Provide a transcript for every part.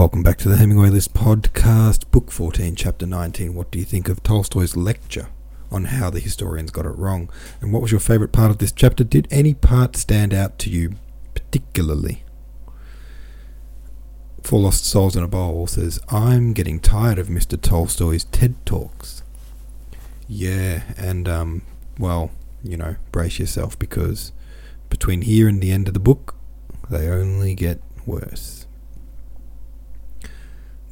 Welcome back to the Hemingway List podcast, Book 14, Chapter 19. What do you think of Tolstoy's lecture on how the historians got it wrong? And what was your favourite part of this chapter? Did any part stand out to you particularly? Four Lost Souls in a Bowl says, I'm getting tired of Mr. Tolstoy's TED Talks. Yeah, and, um, well, you know, brace yourself because between here and the end of the book, they only get worse.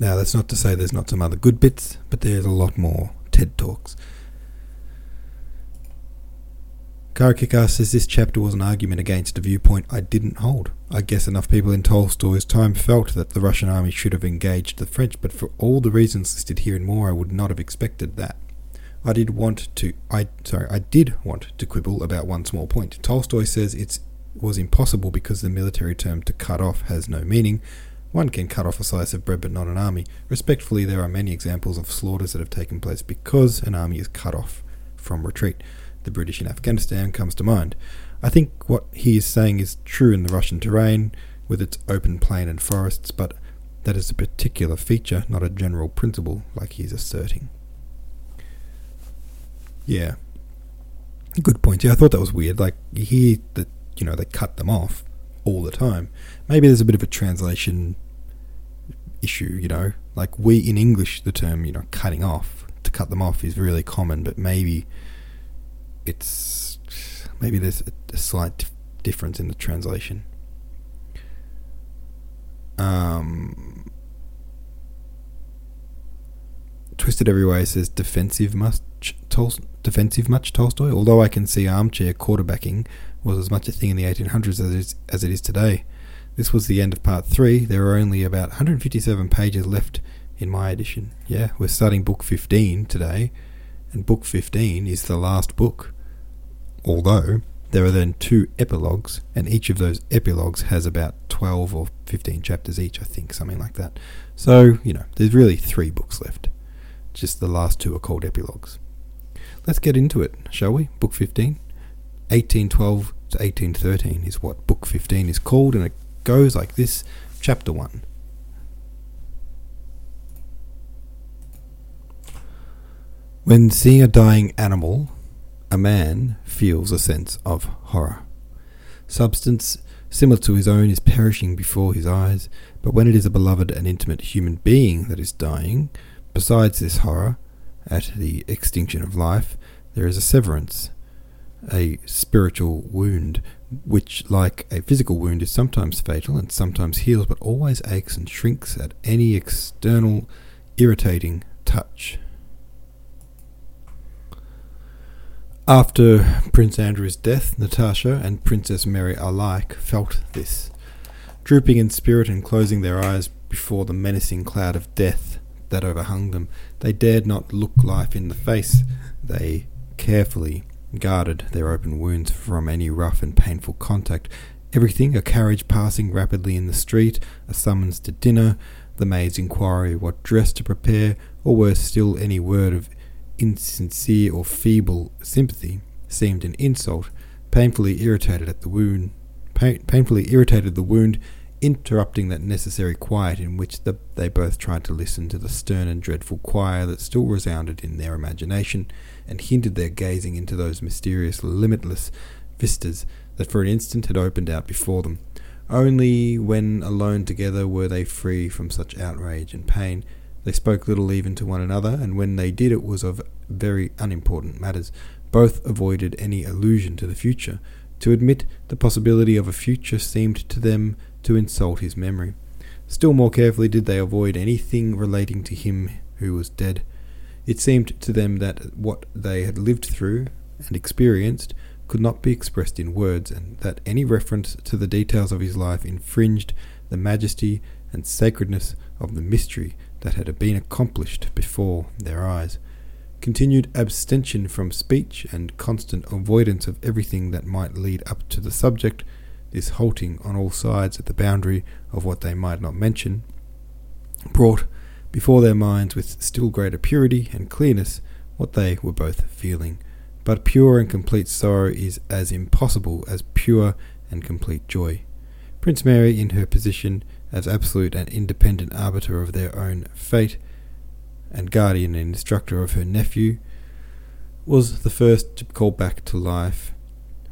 Now, that's not to say there's not some other good bits, but there's a lot more TED Talks. Karakikar says this chapter was an argument against a viewpoint I didn't hold. I guess enough people in Tolstoy's time felt that the Russian army should have engaged the French, but for all the reasons listed here and more, I would not have expected that. I did want to I sorry, I did want to quibble about one small point. Tolstoy says it was impossible because the military term to cut off has no meaning, one can cut off a slice of bread but not an army. Respectfully, there are many examples of slaughters that have taken place because an army is cut off from retreat. The British in Afghanistan comes to mind. I think what he is saying is true in the Russian terrain, with its open plain and forests, but that is a particular feature, not a general principle, like he is asserting. Yeah. Good point. Yeah, I thought that was weird. Like, you hear that, you know, they cut them off all the time. Maybe there's a bit of a translation issue, you know. Like we in English, the term, you know, cutting off, to cut them off is really common, but maybe it's maybe there's a, a slight difference in the translation. Um, Twisted Every Way says defensive much Tol- defensive much Tolstoy. Although I can see armchair quarterbacking was as much a thing in the 1800s as it is, as it is today. This was the end of part three. There are only about 157 pages left in my edition. Yeah, we're starting book 15 today, and book 15 is the last book. Although there are then two epilogues, and each of those epilogues has about 12 or 15 chapters each, I think, something like that. So, you know, there's really three books left. Just the last two are called epilogues. Let's get into it, shall we? Book 15. 1812 to 1813 is what Book 15 is called, and it goes like this Chapter 1. When seeing a dying animal, a man feels a sense of horror. Substance similar to his own is perishing before his eyes, but when it is a beloved and intimate human being that is dying, besides this horror at the extinction of life, there is a severance, a spiritual wound, which, like a physical wound, is sometimes fatal and sometimes heals, but always aches and shrinks at any external irritating touch. After Prince Andrew's death, Natasha and Princess Mary alike felt this. Drooping in spirit and closing their eyes before the menacing cloud of death that overhung them, they dared not look life in the face. They carefully guarded their open wounds from any rough and painful contact. Everything a carriage passing rapidly in the street, a summons to dinner, the maid's inquiry what dress to prepare, or worse still, any word of insincere or feeble sympathy seemed an insult, painfully irritated at the wound, pain, painfully irritated the wound, interrupting that necessary quiet in which the, they both tried to listen to the stern and dreadful choir that still resounded in their imagination and hindered their gazing into those mysterious, limitless vistas that for an instant had opened out before them. Only when alone together were they free from such outrage and pain. They spoke little even to one another, and when they did it was of very unimportant matters. Both avoided any allusion to the future. To admit the possibility of a future seemed to them to insult his memory. Still more carefully did they avoid anything relating to him who was dead. It seemed to them that what they had lived through and experienced could not be expressed in words, and that any reference to the details of his life infringed the majesty and sacredness of the mystery that had been accomplished before their eyes. Continued abstention from speech and constant avoidance of everything that might lead up to the subject, this halting on all sides at the boundary of what they might not mention, brought before their minds with still greater purity and clearness what they were both feeling. But pure and complete sorrow is as impossible as pure and complete joy. Prince Mary, in her position, as absolute and independent arbiter of their own fate, and guardian and instructor of her nephew, was the first to call back to life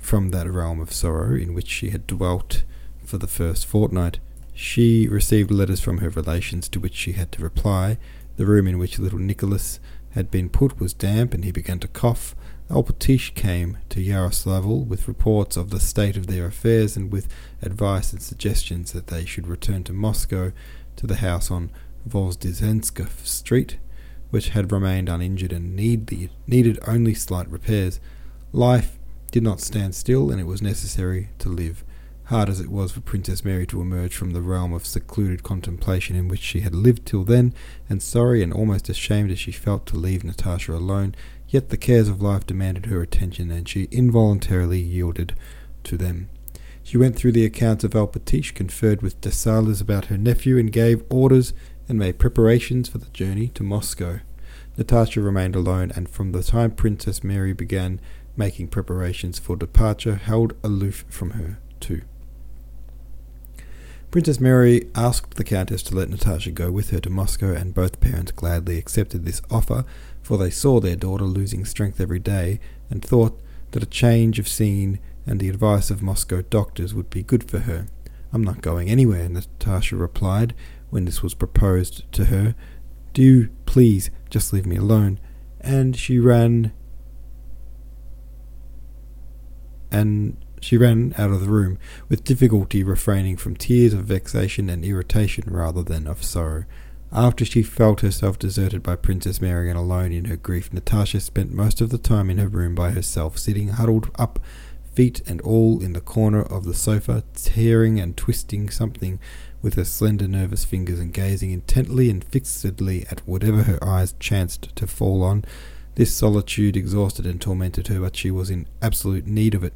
from that realm of sorrow in which she had dwelt for the first fortnight. She received letters from her relations to which she had to reply. The room in which little Nicholas had been put was damp, and he began to cough. Alpátych came to Yaroslavl with reports of the state of their affairs and with advice and suggestions that they should return to Moscow to the house on Vozdvizhenka Street which had remained uninjured and need the, needed only slight repairs. Life did not stand still, and it was necessary to live. Hard as it was for Princess Mary to emerge from the realm of secluded contemplation in which she had lived till then, and sorry and almost ashamed as she felt to leave Natásha alone, yet the cares of life demanded her attention, and she involuntarily yielded to them. She went through the accounts of Alpátych, conferred with Dessalles about her nephew, and gave orders and made preparations for the journey to Moscow. Natásha remained alone, and from the time Princess Mary began making preparations for departure, held aloof from her too. Princess Mary asked the Countess to let Natásha go with her to Moscow, and both parents gladly accepted this offer, for they saw their daughter losing strength every day, and thought that a change of scene and the advice of Moscow doctors would be good for her. I'm not going anywhere, Natásha replied, when this was proposed to her. Do please just leave me alone. And she ran and she ran out of the room, with difficulty refraining from tears of vexation and irritation rather than of sorrow. After she felt herself deserted by Princess Mary and alone in her grief, Natásha spent most of the time in her room by herself, sitting huddled up, feet and all, in the corner of the sofa, tearing and twisting something with her slender, nervous fingers and gazing intently and fixedly at whatever her eyes chanced to fall on. This solitude exhausted and tormented her, but she was in absolute need of it.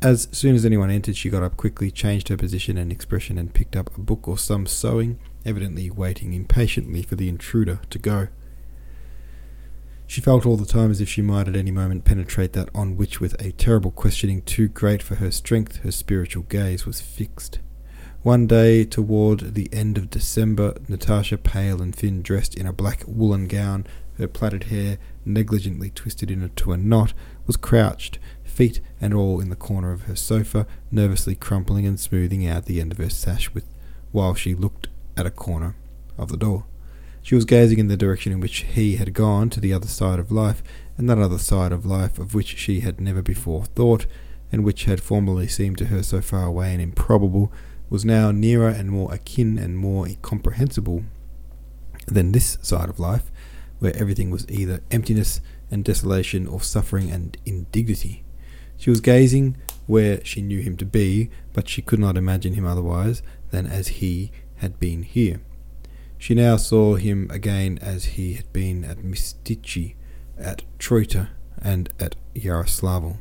As soon as anyone entered, she got up quickly, changed her position and expression, and picked up a book or some sewing, evidently waiting impatiently for the intruder to go. She felt all the time as if she might at any moment penetrate that on which, with a terrible questioning too great for her strength, her spiritual gaze was fixed. One day, toward the end of December, Natásha, pale and thin, dressed in a black woolen gown, her plaited hair negligently twisted into a knot, was crouched, feet and all, in the corner of her sofa, nervously crumpling and smoothing out the end of her sash with, while she looked at a corner of the door. She was gazing in the direction in which he had gone to the other side of life, and that other side of life of which she had never before thought, and which had formerly seemed to her so far away and improbable, was now nearer and more akin and more incomprehensible than this side of life, where everything was either emptiness and desolation or suffering and indignity. She was gazing where she knew him to be, but she could not imagine him otherwise than as he had been here. She now saw him again as he had been at Mytishchi, at Troitsa, and at Yaroslavl.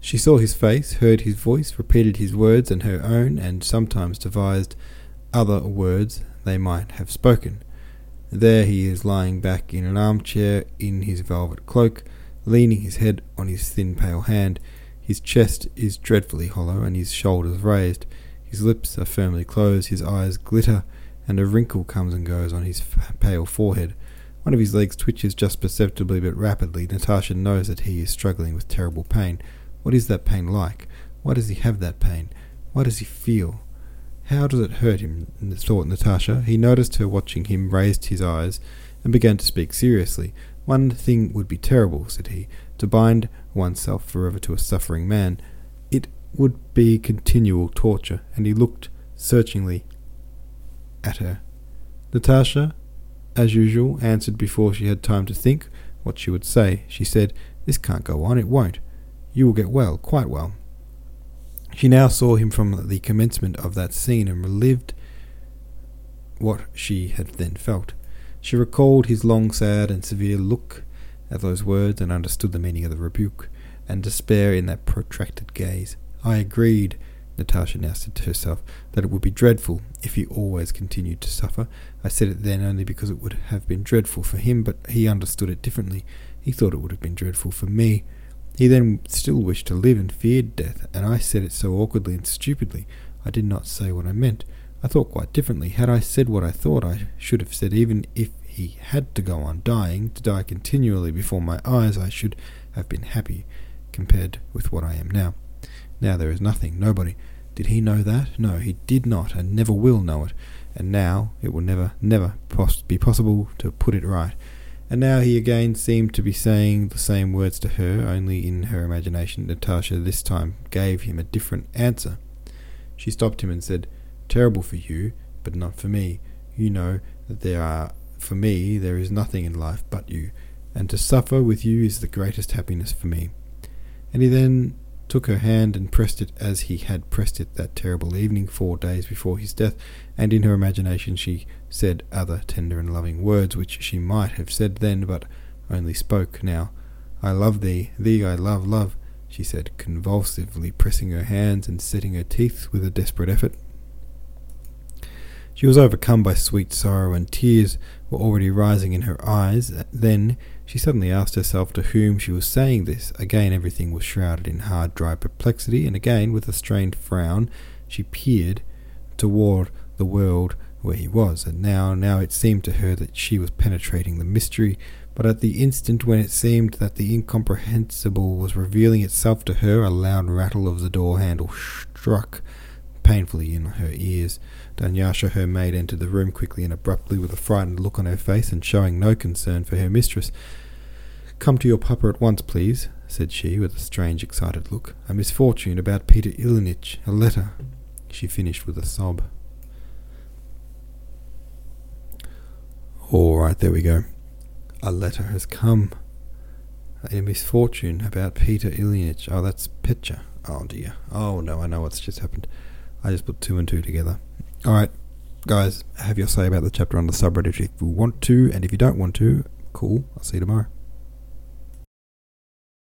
She saw his face, heard his voice, repeated his words and her own, and sometimes devised other words they might have spoken. There he is lying back in an armchair in his velvet cloak, leaning his head on his thin pale hand. His chest is dreadfully hollow, and his shoulders raised. His lips are firmly closed, his eyes glitter, and a wrinkle comes and goes on his pale forehead. One of his legs twitches just perceptibly but rapidly. Natásha knows that he is struggling with terrible pain. What is that pain like? Why does he have that pain? Why does he feel? How does it hurt him? thought Natásha. He noticed her watching him, raised his eyes, and began to speak seriously. One thing would be terrible, said he, to bind oneself forever to a suffering man. It would be continual torture, and he looked searchingly at her. Natásha, as usual, answered before she had time to think what she would say. She said, This can't go on, it won't. You will get well, quite well. She now saw him from the commencement of that scene and relived what she had then felt. She recalled his long, sad, and severe look at those words and understood the meaning of the rebuke and despair in that protracted gaze. I agreed, Natásha now said to herself, that it would be dreadful if he always continued to suffer. I said it then only because it would have been dreadful for him, but he understood it differently. He thought it would have been dreadful for me. He then still wished to live and feared death, and I said it so awkwardly and stupidly. I did not say what I meant. I thought quite differently. Had I said what I thought I should have said, even if he had to go on dying, to die continually before my eyes, I should have been happy compared with what I am now. Now there is nothing, nobody. Did he know that? No, he did not, and never will know it. And now it will never, never pos- be possible to put it right. And now he again seemed to be saying the same words to her, only in her imagination Natasha this time gave him a different answer. She stopped him and said, Terrible for you, but not for me. You know that there are, for me, there is nothing in life but you, and to suffer with you is the greatest happiness for me. And he then took her hand and pressed it as he had pressed it that terrible evening four days before his death, and in her imagination she said other tender and loving words which she might have said then, but only spoke now. I love thee, thee I love, love, she said, convulsively pressing her hands and setting her teeth with a desperate effort. She was overcome by sweet sorrow, and tears were already rising in her eyes. Then she suddenly asked herself to whom she was saying this. Again, everything was shrouded in hard, dry perplexity, and again, with a strained frown, she peered toward the world where he was. And now, now it seemed to her that she was penetrating the mystery. But at the instant when it seemed that the incomprehensible was revealing itself to her, a loud rattle of the door handle struck painfully in her ears. Dunyasha, her maid, entered the room quickly and abruptly with a frightened look on her face and showing no concern for her mistress. Come to your papa at once, please, said she, with a strange, excited look. A misfortune about Peter Ilinitch, a letter. She finished with a sob. All right, there we go. A letter has come. A misfortune about Peter Ilyinich. Oh, that's Petya. Oh dear. Oh no, I know what's just happened. I just put two and two together. Alright, guys, have your say about the chapter on the subreddit if you want to, and if you don't want to, cool. I'll see you tomorrow.